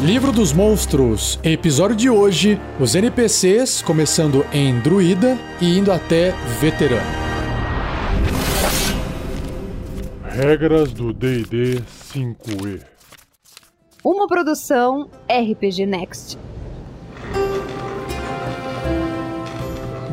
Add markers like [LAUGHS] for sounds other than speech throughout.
Livro dos Monstros, episódio de hoje: os NPCs começando em Druida e indo até Veterano. Regras do DD 5E. Uma produção RPG Next.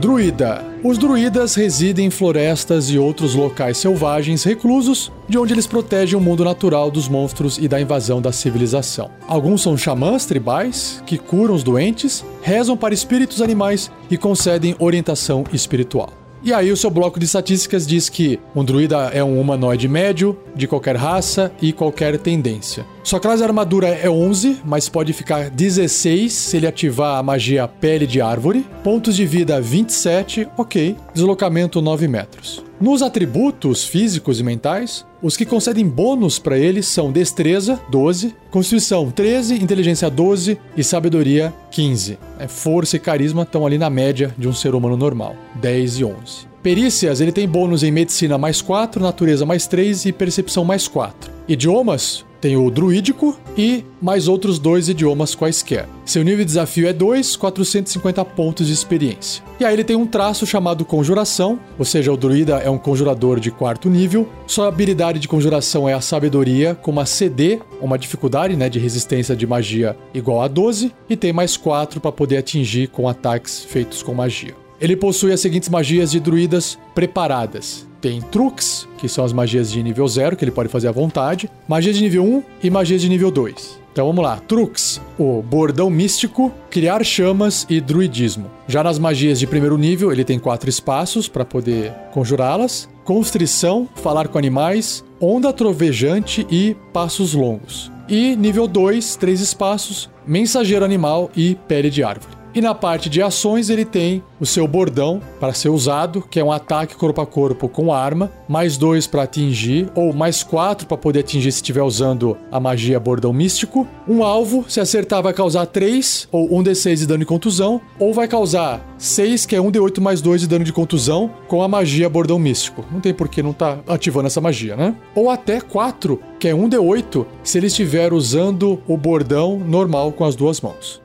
Druida. Os druidas residem em florestas e outros locais selvagens reclusos, de onde eles protegem o mundo natural dos monstros e da invasão da civilização. Alguns são xamãs tribais, que curam os doentes, rezam para espíritos animais e concedem orientação espiritual. E aí o seu bloco de estatísticas diz que um druida é um humanoide médio, de qualquer raça e qualquer tendência. Sua classe armadura é 11, mas pode ficar 16 se ele ativar a magia Pele de Árvore. Pontos de vida 27, ok. Deslocamento 9 metros. Nos atributos físicos e mentais, os que concedem bônus para ele são Destreza, 12, Constituição, 13, Inteligência, 12 e Sabedoria, 15. É, força e Carisma estão ali na média de um ser humano normal, 10 e 11. Perícias, ele tem bônus em Medicina mais 4, Natureza mais 3 e Percepção mais 4. Idiomas, tem o druídico e mais outros dois idiomas quaisquer. Seu nível de desafio é 2, 450 pontos de experiência. E aí ele tem um traço chamado conjuração, ou seja, o druida é um conjurador de quarto nível. Sua habilidade de conjuração é a sabedoria, com uma CD, uma dificuldade né, de resistência de magia igual a 12, e tem mais 4 para poder atingir com ataques feitos com magia. Ele possui as seguintes magias de druidas preparadas: tem truques, que são as magias de nível 0, que ele pode fazer à vontade, magias de nível 1 e magias de nível 2. Então vamos lá, truques, o bordão místico, criar chamas e druidismo. Já nas magias de primeiro nível, ele tem quatro espaços para poder conjurá-las: constrição, falar com animais, onda trovejante e passos longos. E nível 2, três espaços: mensageiro animal e pele de árvore. E na parte de ações ele tem o seu bordão para ser usado, que é um ataque corpo a corpo com arma, mais dois para atingir, ou mais quatro para poder atingir se estiver usando a magia bordão místico. Um alvo, se acertar, vai causar 3 ou 1 d6 de dano de contusão, ou vai causar 6, que é 1 d8 mais 2 de dano de contusão, com a magia bordão místico. Não tem por que não tá ativando essa magia, né? Ou até 4, que é 1 d8, se ele estiver usando o bordão normal com as duas mãos.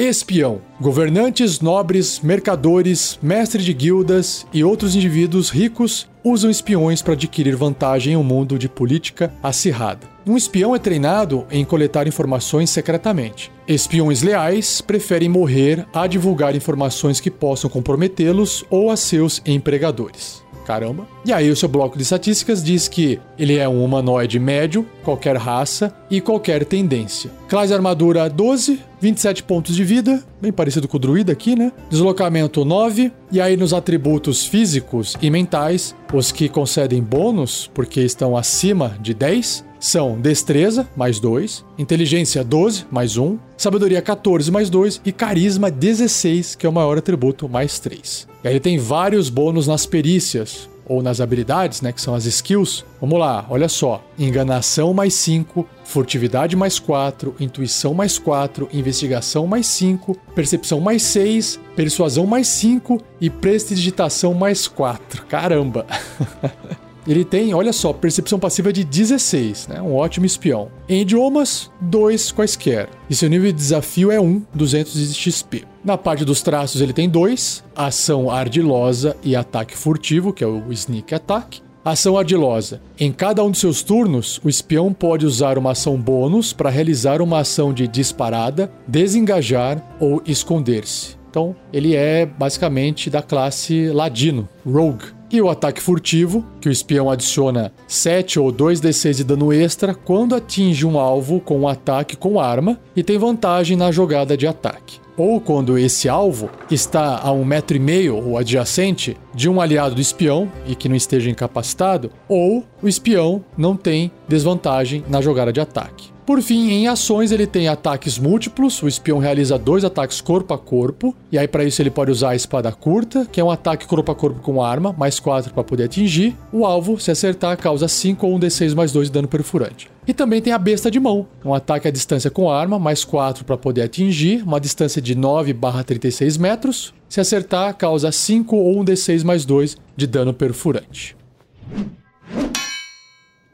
Espião. Governantes, nobres, mercadores, mestres de guildas e outros indivíduos ricos usam espiões para adquirir vantagem em um mundo de política acirrada. Um espião é treinado em coletar informações secretamente. Espiões leais preferem morrer a divulgar informações que possam comprometê-los ou a seus empregadores. Caramba. E aí, o seu bloco de estatísticas diz que ele é um humanoide médio, qualquer raça e qualquer tendência. Classe armadura 12, 27 pontos de vida, bem parecido com o druida aqui, né? Deslocamento 9. E aí, nos atributos físicos e mentais, os que concedem bônus, porque estão acima de 10, são destreza, mais 2, inteligência 12, mais 1, sabedoria 14, mais 2 e carisma 16, que é o maior atributo, mais 3. E aí tem vários bônus nas perícias, ou nas habilidades, né, que são as skills. Vamos lá, olha só. Enganação mais 5, furtividade mais 4, intuição mais 4, investigação mais 5, percepção mais 6, persuasão mais 5 e prestidigitação mais 4. Caramba! [LAUGHS] Ele tem, olha só, percepção passiva de 16, né? Um ótimo espião. Em idiomas, dois quaisquer. E seu nível de desafio é 1, 200 de XP. Na parte dos traços, ele tem dois: ação ardilosa e ataque furtivo, que é o sneak attack. Ação ardilosa. Em cada um dos seus turnos, o espião pode usar uma ação bônus para realizar uma ação de disparada, desengajar ou esconder-se. Então, ele é basicamente da classe ladino, rogue. E o ataque furtivo, que o espião adiciona 7 ou 2d6 de dano extra quando atinge um alvo com um ataque com arma e tem vantagem na jogada de ataque. Ou quando esse alvo está a um metro e meio ou adjacente de um aliado do espião e que não esteja incapacitado, ou o espião não tem desvantagem na jogada de ataque. Por fim, em ações ele tem ataques múltiplos, o espião realiza dois ataques corpo a corpo, e aí para isso ele pode usar a espada curta, que é um ataque corpo a corpo com arma, mais 4 para poder atingir. O alvo, se acertar, causa 5 ou 1 d6 mais 2 de dano perfurante. E também tem a besta de mão, um ataque à distância com arma, mais 4 para poder atingir, uma distância de 9/36 metros. Se acertar, causa 5 ou 1 d6 mais 2 de dano perfurante.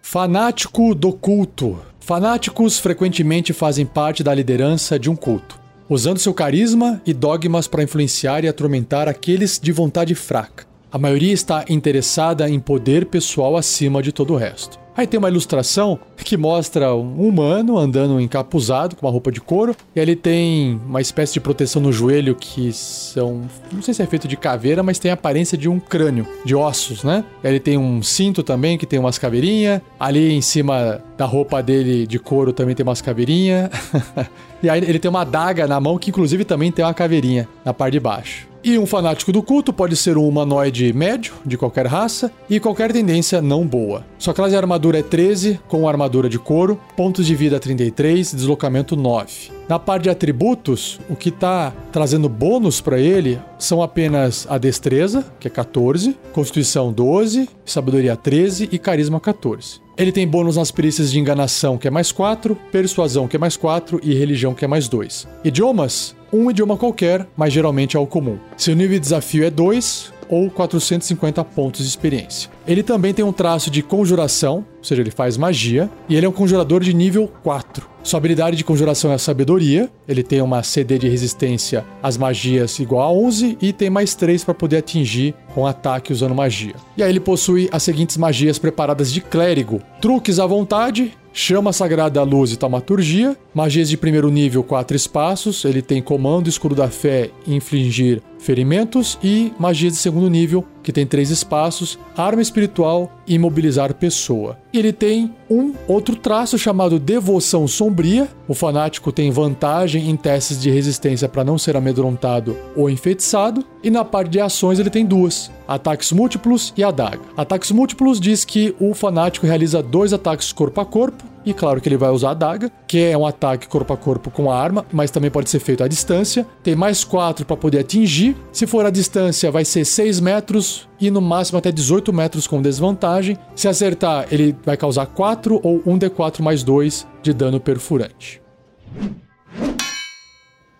Fanático do culto. Fanáticos frequentemente fazem parte da liderança de um culto, usando seu carisma e dogmas para influenciar e atormentar aqueles de vontade fraca. A maioria está interessada em poder pessoal acima de todo o resto. Aí tem uma ilustração que mostra um humano andando encapuzado com uma roupa de couro. E ele tem uma espécie de proteção no joelho que são. Não sei se é feito de caveira, mas tem a aparência de um crânio, de ossos, né? Ele tem um cinto também que tem umas caveirinhas. Ali em cima da roupa dele de couro também tem umas caveirinhas. [LAUGHS] e aí ele tem uma adaga na mão que inclusive também tem uma caveirinha na parte de baixo. E um fanático do culto pode ser um humanoide médio, de qualquer raça, e qualquer tendência não boa. Sua classe de armadura é 13, com armadura de couro, pontos de vida 33, deslocamento 9. Na parte de atributos, o que está trazendo bônus para ele são apenas a destreza, que é 14, constituição 12, sabedoria 13 e carisma 14. Ele tem bônus nas perícias de enganação, que é mais 4, persuasão, que é mais 4 e religião, que é mais 2. Idiomas, um idioma qualquer, mas geralmente é o comum. Seu nível de desafio é 2 ou 450 pontos de experiência. Ele também tem um traço de conjuração, ou seja, ele faz magia, e ele é um conjurador de nível 4. Sua habilidade de conjuração é a sabedoria, ele tem uma CD de resistência às magias igual a 11 e tem mais 3 para poder atingir com ataque usando magia. E aí ele possui as seguintes magias preparadas de clérigo: truques à vontade, Chama Sagrada Luz e Taumaturgia. Magias de primeiro nível, quatro espaços. Ele tem Comando, Escudo da Fé Infligir Ferimentos. E Magias de segundo nível, que tem três espaços. Arma Espiritual e Imobilizar Pessoa. Ele tem um outro traço chamado Devoção Sombria. O fanático tem vantagem em testes de resistência para não ser amedrontado ou enfeitiçado. E na parte de ações ele tem duas: ataques múltiplos e adaga. Ataques múltiplos diz que o fanático realiza dois ataques corpo a corpo e claro que ele vai usar a daga, que é um ataque corpo a corpo com a arma, mas também pode ser feito à distância. Tem mais 4 para poder atingir. Se for à distância, vai ser 6 metros e no máximo até 18 metros com desvantagem. Se acertar, ele vai causar 4 ou 1d4 mais 2 de dano perfurante.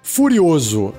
Furioso.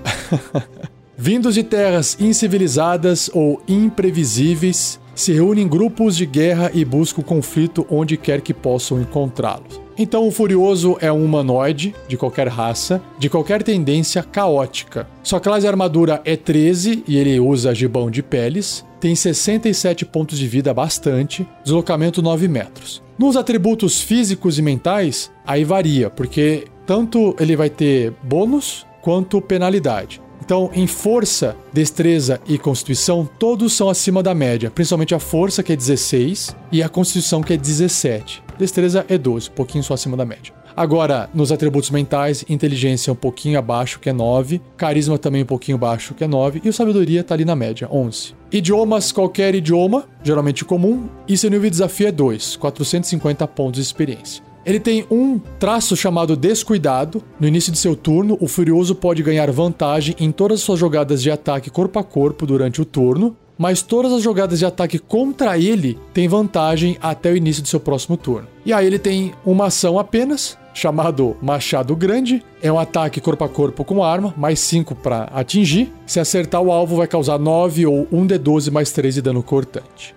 [LAUGHS] Vindos de terras incivilizadas ou imprevisíveis, se reúnem em grupos de guerra e buscam conflito onde quer que possam encontrá-lo. Então o Furioso é um humanoide de qualquer raça, de qualquer tendência caótica. Sua classe armadura é 13 e ele usa gibão de peles. Tem 67 pontos de vida bastante, deslocamento 9 metros. Nos atributos físicos e mentais, aí varia, porque tanto ele vai ter bônus quanto penalidade. Então, em força, destreza e constituição, todos são acima da média, principalmente a força, que é 16, e a constituição, que é 17. Destreza é 12, um pouquinho só acima da média. Agora, nos atributos mentais, inteligência é um pouquinho abaixo, que é 9, carisma também um pouquinho abaixo, que é 9, e o sabedoria tá ali na média, 11. Idiomas, qualquer idioma, geralmente comum, e seu nível de desafio é 2, 450 pontos de experiência. Ele tem um traço chamado Descuidado. No início de seu turno, o Furioso pode ganhar vantagem em todas as suas jogadas de ataque corpo a corpo durante o turno, mas todas as jogadas de ataque contra ele têm vantagem até o início do seu próximo turno. E aí ele tem uma ação apenas, chamado Machado Grande. É um ataque corpo a corpo com arma, mais 5 para atingir. Se acertar o alvo, vai causar 9 ou 1d12 mais 3 de dano cortante.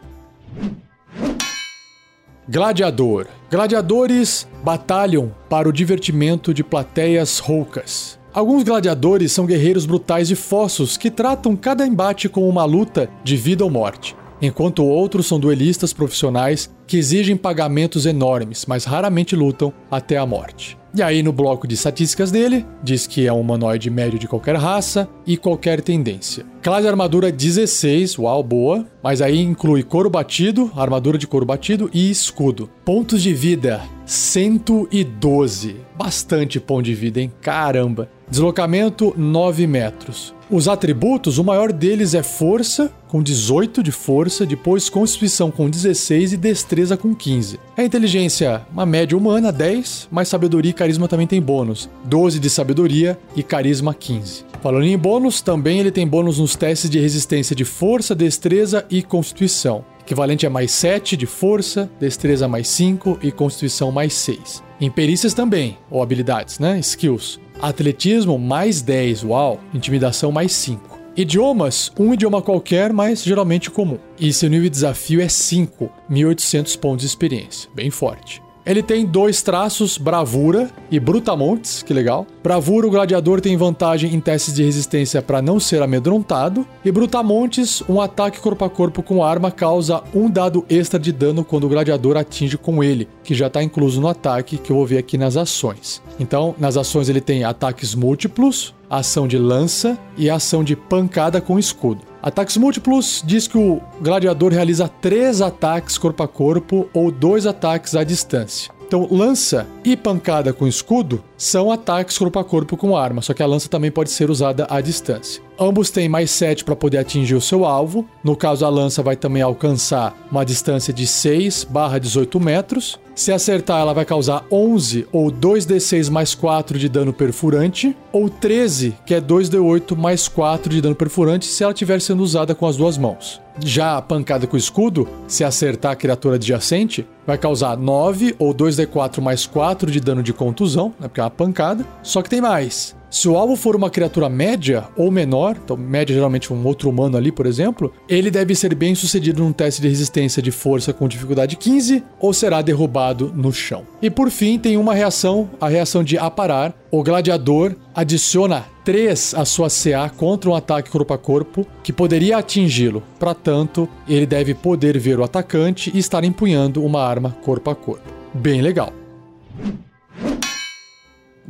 Gladiador. Gladiadores batalham para o divertimento de plateias roucas. Alguns gladiadores são guerreiros brutais e fossos que tratam cada embate como uma luta de vida ou morte, enquanto outros são duelistas profissionais que exigem pagamentos enormes, mas raramente lutam até a morte. E aí, no bloco de estatísticas dele, diz que é um humanoide médio de qualquer raça e qualquer tendência. Classe armadura 16, uau, boa. Mas aí inclui couro batido, armadura de couro batido e escudo. Pontos de vida, 112. Bastante ponto de vida, hein? Caramba. Deslocamento 9 metros. Os atributos, o maior deles é força, com 18 de força, depois constituição com 16 e destreza com 15. A inteligência, uma média humana, 10, mas sabedoria e carisma também tem bônus, 12 de sabedoria e carisma 15. Falando em bônus, também ele tem bônus nos testes de resistência de força, destreza e constituição. Equivalente a mais 7 de força, destreza mais 5 e constituição mais 6. Em perícias também, ou habilidades, né? Skills. Atletismo mais 10, uau. Intimidação mais 5. Idiomas, um idioma qualquer, mas geralmente comum. E seu nível de desafio é 5, 1800 pontos de experiência, bem forte. Ele tem dois traços, bravura e brutamontes, que legal. Bravura, o gladiador tem vantagem em testes de resistência para não ser amedrontado. E brutamontes, um ataque corpo a corpo com arma causa um dado extra de dano quando o gladiador atinge com ele, que já está incluso no ataque, que eu vou ver aqui nas ações. Então, nas ações ele tem ataques múltiplos, ação de lança e ação de pancada com escudo. Ataques múltiplos diz que o gladiador realiza três ataques corpo a corpo ou dois ataques à distância. Então, lança e pancada com escudo são ataques corpo a corpo com arma, só que a lança também pode ser usada à distância. Ambos têm mais 7 para poder atingir o seu alvo. No caso, a lança vai também alcançar uma distância de 6 barra 18 metros. Se acertar, ela vai causar 11 ou 2d6 mais 4 de dano perfurante, ou 13, que é 2d8 mais 4 de dano perfurante, se ela estiver sendo usada com as duas mãos. Já a pancada com escudo, se acertar a criatura adjacente, vai causar 9 ou 2d4 mais 4 de dano de contusão, né, porque é uma pancada. Só que tem mais. Se o alvo for uma criatura média ou menor, então média geralmente um outro humano ali, por exemplo, ele deve ser bem sucedido num teste de resistência de força com dificuldade 15 ou será derrubado no chão. E por fim, tem uma reação, a reação de aparar. O gladiador adiciona 3 à sua CA contra um ataque corpo a corpo que poderia atingi-lo. Para tanto, ele deve poder ver o atacante e estar empunhando uma arma corpo a corpo. Bem legal.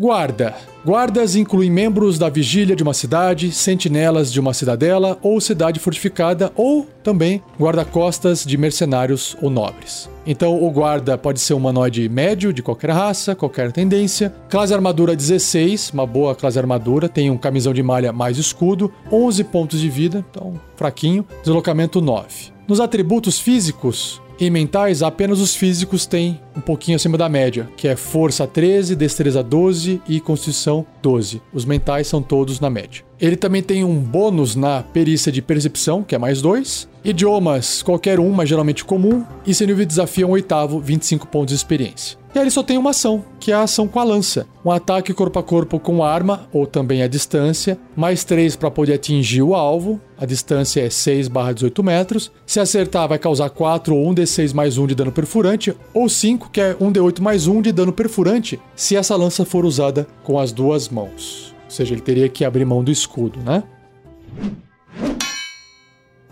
Guarda. Guardas incluem membros da vigília de uma cidade, sentinelas de uma cidadela ou cidade fortificada, ou também guarda-costas de mercenários ou nobres. Então, o guarda pode ser um humanoide médio de qualquer raça, qualquer tendência. Classe armadura 16, uma boa classe armadura, tem um camisão de malha mais escudo, 11 pontos de vida, então fraquinho. Deslocamento 9. Nos atributos físicos, em mentais, apenas os físicos têm um pouquinho acima da média, que é força 13, destreza 12 e constituição 12. Os mentais são todos na média. Ele também tem um bônus na perícia de percepção, que é mais 2. Idiomas, qualquer um, mas geralmente comum. E seu nível de desafio é um oitavo, 25 pontos de experiência. E aí ele só tem uma ação, que é a ação com a lança. Um ataque corpo a corpo com arma, ou também à distância, mais 3 para poder atingir o alvo. A distância é 6 barra 18 metros. Se acertar, vai causar 4 ou 1d6 mais 1 de dano perfurante, ou 5, que é 1d8 mais 1 de dano perfurante, se essa lança for usada com as duas mãos. Ou seja, ele teria que abrir mão do escudo, né?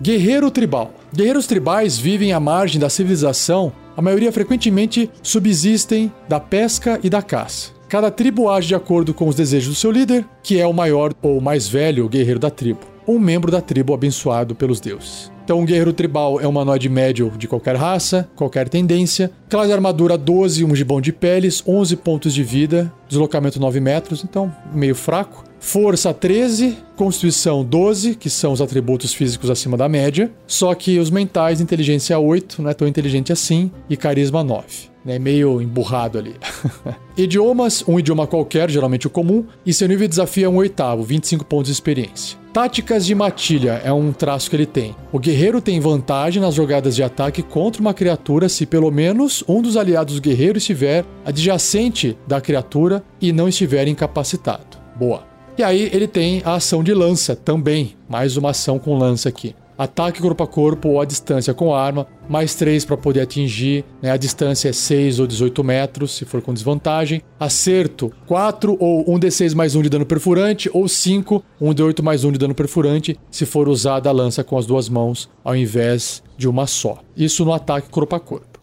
Guerreiro tribal. Guerreiros tribais vivem à margem da civilização, a maioria frequentemente subsistem da pesca e da caça. Cada tribo age de acordo com os desejos do seu líder, que é o maior ou mais velho guerreiro da tribo, um membro da tribo abençoado pelos deuses. Então, um guerreiro tribal é um humanoide médio de qualquer raça, qualquer tendência. Classe armadura 12, um gibão de peles, 11 pontos de vida, deslocamento 9 metros, então meio fraco. Força 13, Constituição 12, que são os atributos físicos acima da média. Só que os mentais, inteligência 8, não é tão inteligente assim, e carisma 9. Né, meio emburrado ali. [LAUGHS] Idiomas, um idioma qualquer, geralmente o comum, e seu nível de desafio é um oitavo, 25 pontos de experiência. Táticas de matilha é um traço que ele tem. O guerreiro tem vantagem nas jogadas de ataque contra uma criatura se pelo menos um dos aliados do guerreiro estiver adjacente da criatura e não estiver incapacitado. Boa. E aí ele tem a ação de lança também, mais uma ação com lança aqui. Ataque corpo a corpo ou à distância com arma, mais 3 para poder atingir, né? a distância é 6 ou 18 metros, se for com desvantagem. Acerto, 4 ou 1d6 mais 1 de dano perfurante, ou 5, 1d8 mais 1 de dano perfurante, se for usada a lança com as duas mãos, ao invés de uma só. Isso no ataque corpo a corpo.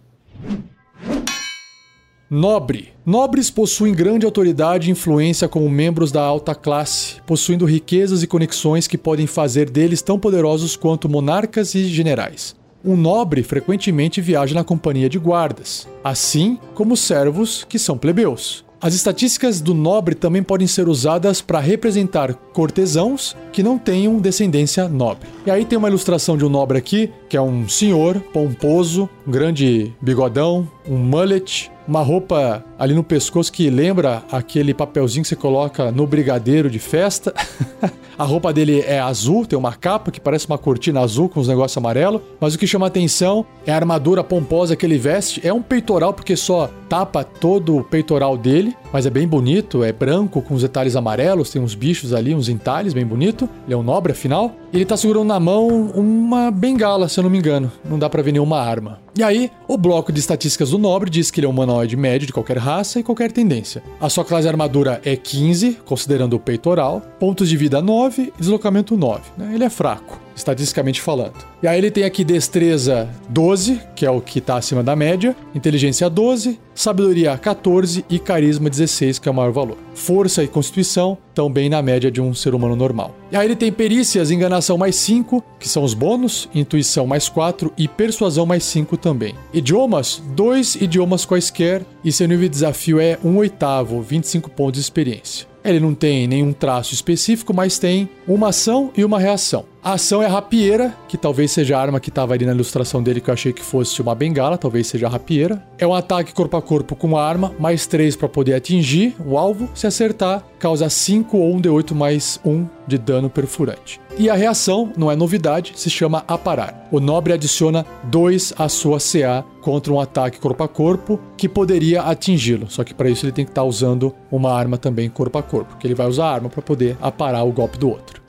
Nobre. Nobres possuem grande autoridade e influência como membros da alta classe, possuindo riquezas e conexões que podem fazer deles tão poderosos quanto monarcas e generais. Um nobre frequentemente viaja na companhia de guardas, assim como servos que são plebeus. As estatísticas do nobre também podem ser usadas para representar cortesãos que não tenham descendência nobre. E aí tem uma ilustração de um nobre aqui, que é um senhor pomposo, grande bigodão, um mullet, uma roupa ali no pescoço que lembra aquele papelzinho que você coloca no brigadeiro de festa. [LAUGHS] a roupa dele é azul, tem uma capa que parece uma cortina azul com os negócios amarelo, mas o que chama atenção é a armadura pomposa que ele veste. É um peitoral porque só tapa todo o peitoral dele, mas é bem bonito, é branco com os detalhes amarelos, tem uns bichos ali, uns entalhes, bem bonito. Ele é um nobre afinal. Ele tá segurando na mão uma bengala, se eu não me engano. Não dá para ver nenhuma arma. E aí, o bloco de estatísticas do nobre diz que ele é um humanoide médio de qualquer raça e qualquer tendência. A sua classe de armadura é 15, considerando o peitoral, pontos de vida 9 e deslocamento 9. Né? Ele é fraco estatisticamente falando. E aí ele tem aqui destreza 12, que é o que está acima da média, inteligência 12, sabedoria 14 e carisma 16, que é o maior valor. Força e constituição estão bem na média de um ser humano normal. E aí ele tem perícias, enganação mais 5, que são os bônus, intuição mais 4 e persuasão mais 5 também. Idiomas, dois idiomas quaisquer e seu nível de desafio é 1 oitavo, 25 pontos de experiência. Ele não tem nenhum traço específico, mas tem uma ação e uma reação. A ação é a rapieira, que talvez seja a arma que estava ali na ilustração dele, que eu achei que fosse uma bengala, talvez seja a rapieira. É um ataque corpo a corpo com arma, mais 3 para poder atingir o alvo. Se acertar, causa 5 ou 1 D8 mais 1 de dano perfurante. E a reação, não é novidade, se chama aparar. O nobre adiciona 2 à sua CA contra um ataque corpo a corpo que poderia atingi-lo. Só que para isso ele tem que estar tá usando uma arma também corpo a corpo, que ele vai usar a arma para poder aparar o golpe do outro.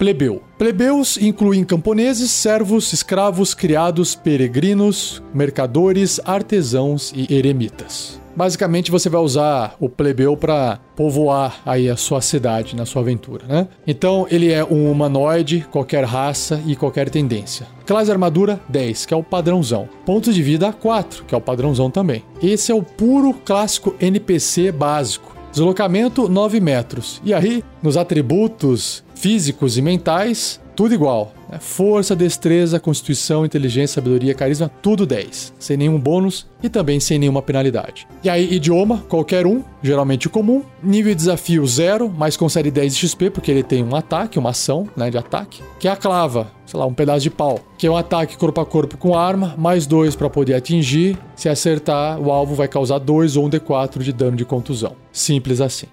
Plebeu. Plebeus incluem camponeses, servos, escravos, criados, peregrinos, mercadores, artesãos e eremitas. Basicamente você vai usar o plebeu para povoar aí a sua cidade na sua aventura, né? Então ele é um humanoide, qualquer raça e qualquer tendência. Classe armadura 10, que é o padrãozão. Pontos de vida 4, que é o padrãozão também. Esse é o puro clássico NPC básico. Deslocamento 9 metros. E aí, nos atributos físicos e mentais, tudo igual. Né? Força, destreza, constituição, inteligência, sabedoria, carisma, tudo 10. Sem nenhum bônus e também sem nenhuma penalidade. E aí, idioma, qualquer um, geralmente comum. Nível de desafio 0, mas concede 10 de XP, porque ele tem um ataque, uma ação né, de ataque. Que é a clava, sei lá, um pedaço de pau. Que é um ataque corpo a corpo com arma, mais 2 para poder atingir. Se acertar, o alvo vai causar 2 ou um D4 de dano de contusão. Simples assim.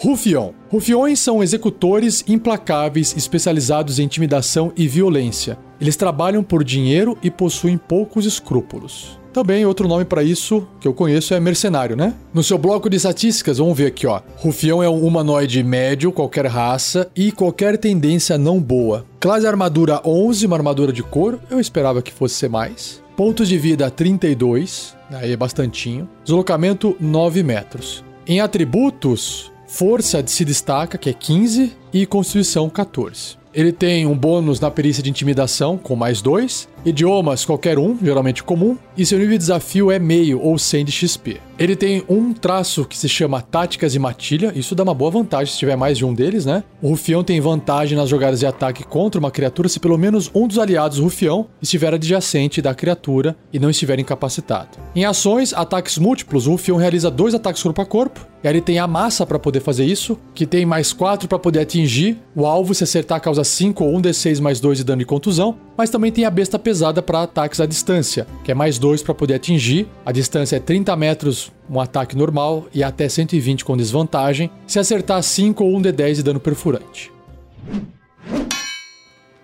Rufião. Rufiões são executores implacáveis especializados em intimidação e violência. Eles trabalham por dinheiro e possuem poucos escrúpulos. Também outro nome para isso que eu conheço é mercenário, né? No seu bloco de estatísticas, vamos ver aqui, ó. Rufião é um humanoide médio, qualquer raça e qualquer tendência não boa. Classe armadura 11, uma armadura de couro. Eu esperava que fosse ser mais. Pontos de vida 32, aí é bastantinho. Deslocamento 9 metros. Em atributos, Força se destaca, que é 15, e Constituição 14. Ele tem um bônus na perícia de intimidação, com mais 2, idiomas qualquer um, geralmente comum, e seu nível de desafio é meio ou 100 de XP. Ele tem um traço que se chama Táticas e Matilha, isso dá uma boa vantagem se tiver mais de um deles, né? O Rufião tem vantagem nas jogadas de ataque contra uma criatura se pelo menos um dos aliados Rufião estiver adjacente da criatura e não estiver incapacitado. Em ações, ataques múltiplos, o Rufião realiza dois ataques corpo a corpo, e aí ele tem a massa para poder fazer isso, que tem mais 4 para poder atingir. O alvo, se acertar, causa 5 ou 1 d6 mais 2 de dano de contusão, mas também tem a besta pesada para ataques à distância, que é mais 2 para poder atingir. A distância é 30 metros um ataque normal e até 120 com desvantagem, se acertar 5 ou 1 D10 de dano perfurante.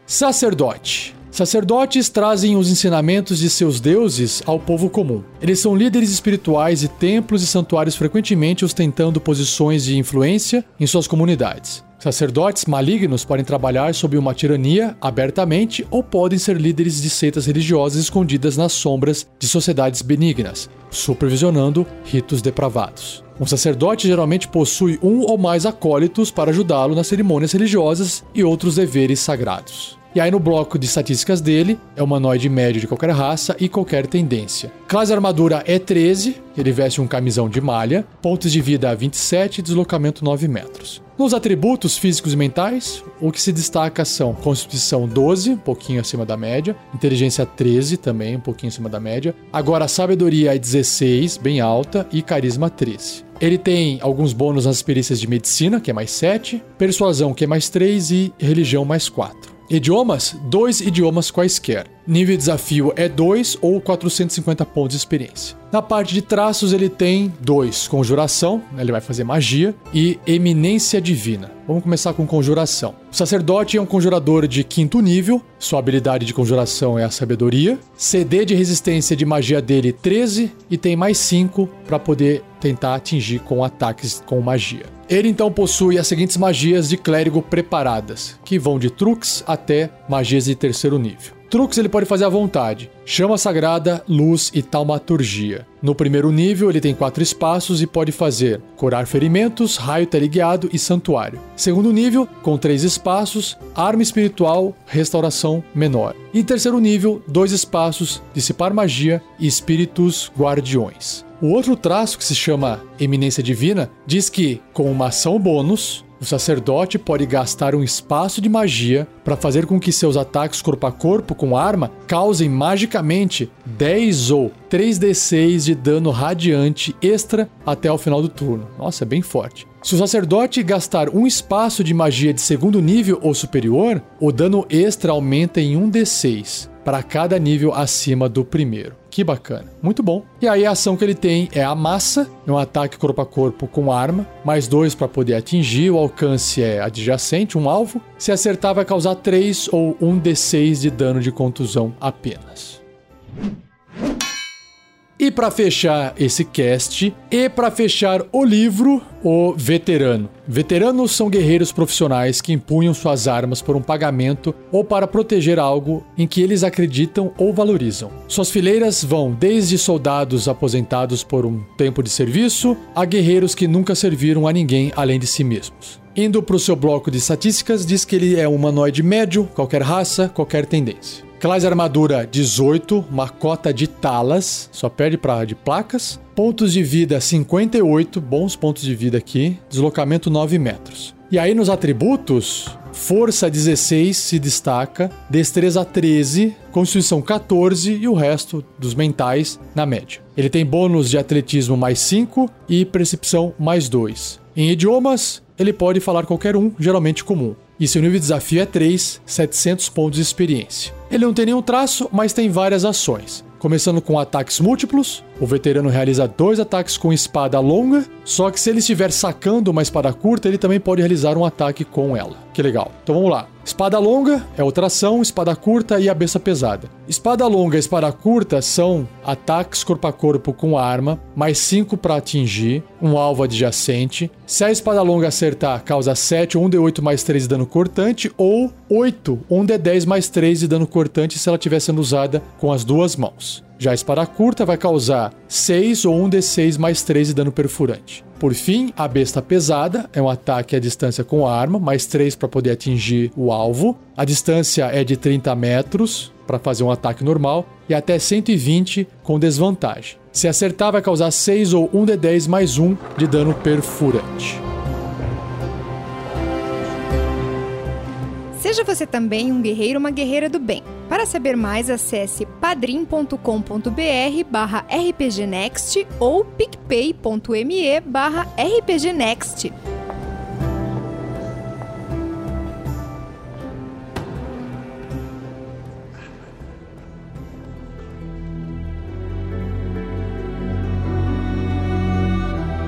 Sacerdote. Sacerdotes trazem os ensinamentos de seus deuses ao povo comum. Eles são líderes espirituais de templos e santuários frequentemente ostentando posições de influência em suas comunidades. Sacerdotes malignos podem trabalhar sob uma tirania abertamente ou podem ser líderes de seitas religiosas escondidas nas sombras de sociedades benignas, supervisionando ritos depravados. Um sacerdote geralmente possui um ou mais acólitos para ajudá-lo nas cerimônias religiosas e outros deveres sagrados. E aí no bloco de estatísticas dele, é um humanoide médio de qualquer raça e qualquer tendência. Classe armadura é 13, ele veste um camisão de malha, pontos de vida 27 e deslocamento 9 metros. Nos atributos físicos e mentais, o que se destaca são Constituição 12, um pouquinho acima da média, Inteligência 13, também um pouquinho acima da média. Agora, Sabedoria é 16, bem alta, e Carisma 13. Ele tem alguns bônus nas perícias de Medicina, que é mais 7, Persuasão, que é mais 3, e Religião, mais 4. Idiomas, dois idiomas quaisquer. Nível de desafio é 2 ou 450 pontos de experiência. Na parte de traços, ele tem dois: Conjuração, ele vai fazer magia, e Eminência Divina. Vamos começar com Conjuração. O sacerdote é um conjurador de quinto nível, sua habilidade de conjuração é a sabedoria. CD de resistência de magia dele 13 e tem mais 5 para poder tentar atingir com ataques com magia. Ele então possui as seguintes magias de clérigo preparadas, que vão de truques até magias de terceiro nível. Truques ele pode fazer à vontade. Chama sagrada, luz e taumaturgia. No primeiro nível, ele tem quatro espaços e pode fazer curar ferimentos, raio teleguiado e santuário. Segundo nível, com três espaços, arma espiritual, restauração menor. E terceiro nível, dois espaços, dissipar magia e espíritos guardiões. O outro traço, que se chama Eminência Divina, diz que, com uma ação bônus, o sacerdote pode gastar um espaço de magia para fazer com que seus ataques corpo a corpo com arma causem magicamente 10 ou 3d6 de dano radiante extra até o final do turno. Nossa, é bem forte. Se o sacerdote gastar um espaço de magia de segundo nível ou superior, o dano extra aumenta em 1d6 para cada nível acima do primeiro. Que bacana, muito bom. E aí a ação que ele tem é a massa, é um ataque corpo a corpo com arma, mais dois para poder atingir, o alcance é adjacente, um alvo. Se acertar vai causar 3 ou 1 d6 de dano de contusão apenas. E para fechar esse cast e para fechar o livro, o veterano. Veteranos são guerreiros profissionais que empunham suas armas por um pagamento ou para proteger algo em que eles acreditam ou valorizam. Suas fileiras vão desde soldados aposentados por um tempo de serviço a guerreiros que nunca serviram a ninguém além de si mesmos. Indo para o seu bloco de estatísticas, diz que ele é um humanoide médio, qualquer raça, qualquer tendência. Classe armadura 18, uma cota de talas, só perde para de placas. Pontos de vida 58, bons pontos de vida aqui. Deslocamento 9 metros. E aí nos atributos, força 16 se destaca, destreza 13, constituição 14 e o resto dos mentais na média. Ele tem bônus de atletismo mais 5 e percepção mais 2. Em idiomas, ele pode falar qualquer um, geralmente comum. E seu nível de desafio é 3, 700 pontos de experiência. Ele não tem nenhum traço, mas tem várias ações. Começando com ataques múltiplos, o veterano realiza dois ataques com espada longa, só que se ele estiver sacando uma espada curta, ele também pode realizar um ataque com ela. Que legal. Então vamos lá. Espada longa é outra ação, espada curta e a beça pesada. Espada longa e espada curta são ataques corpo a corpo com arma, mais 5 para atingir um alvo adjacente. Se a espada longa acertar, causa 7 ou 1d8 mais 3 de dano cortante, ou 8 ou 1d10 mais 3 de dano cortante se ela estiver sendo usada com as duas mãos. Já a espada curta vai causar 6 ou 1d6 mais 3 de dano perfurante. Por fim, a besta pesada é um ataque à distância com arma, mais 3 para poder atingir o alvo. A distância é de 30 metros para fazer um ataque normal e até 120 com desvantagem. Se acertar, vai causar 6 ou 1d10 mais 1 de dano perfurante. Seja você também um guerreiro ou uma guerreira do bem. Para saber mais, acesse padrim.com.br barra rpgnext ou picpay.me barra rpgnext.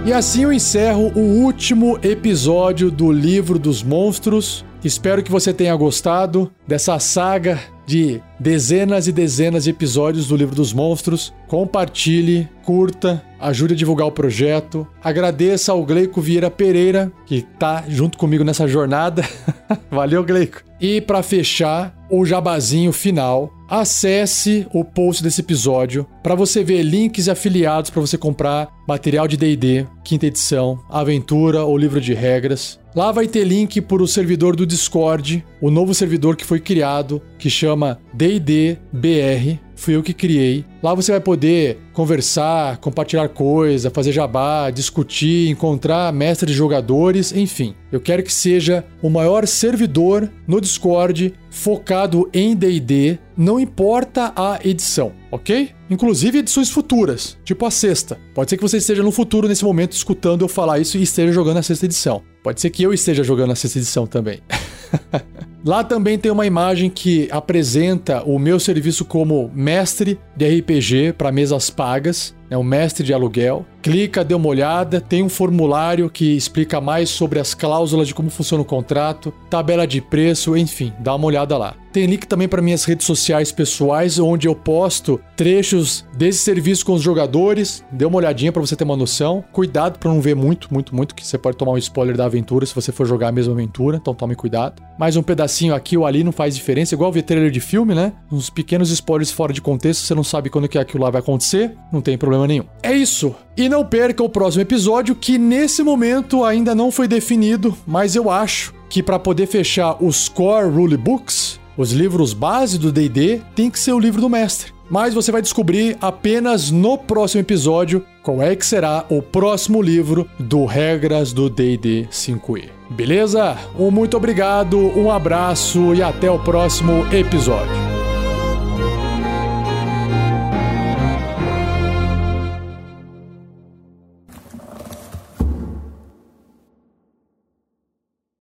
E assim eu encerro o último episódio do Livro dos Monstros. Espero que você tenha gostado dessa saga de dezenas e dezenas de episódios do Livro dos Monstros. Compartilhe, curta, ajude a divulgar o projeto. Agradeça ao Gleico Vieira Pereira, que tá junto comigo nessa jornada. [LAUGHS] Valeu, Gleico. E para fechar, o jabazinho final, acesse o post desse episódio para você ver links e afiliados para você comprar material de D&D, quinta edição, aventura ou livro de regras. Lá vai ter link para o servidor do Discord, o novo servidor que foi criado, que chama D&D BR fui eu que criei. Lá você vai poder conversar, compartilhar coisa, fazer jabá, discutir, encontrar mestres de jogadores, enfim. Eu quero que seja o maior servidor no Discord focado em D&D, não importa a edição, ok? Inclusive edições futuras, tipo a sexta. Pode ser que você esteja no futuro nesse momento escutando eu falar isso e esteja jogando a sexta edição. Pode ser que eu esteja jogando a sexta edição também. [LAUGHS] Lá também tem uma imagem que apresenta o meu serviço como mestre de RPG para mesas pagas, é o mestre de aluguel. Clica, dê uma olhada, tem um formulário que explica mais sobre as cláusulas de como funciona o contrato, tabela de preço, enfim, dá uma olhada lá. Tem link também para minhas redes sociais pessoais, onde eu posto trechos desse serviço com os jogadores. Dê uma olhadinha para você ter uma noção. Cuidado para não ver muito, muito, muito, que você pode tomar um spoiler da aventura se você for jogar a mesma aventura, então tome cuidado. Mais um pedacinho aqui ou ali não faz diferença, igual ver trailer de filme, né? Uns pequenos spoilers fora de contexto, você não sabe quando que aquilo lá vai acontecer, não tem problema nenhum. É isso. E não perca o próximo episódio, que nesse momento ainda não foi definido, mas eu acho que para poder fechar os core rulebooks, os livros base do D&D, tem que ser o livro do mestre. Mas você vai descobrir apenas no próximo episódio qual é que será o próximo livro do Regras do D&D 5e. Beleza? Um muito obrigado, um abraço e até o próximo episódio.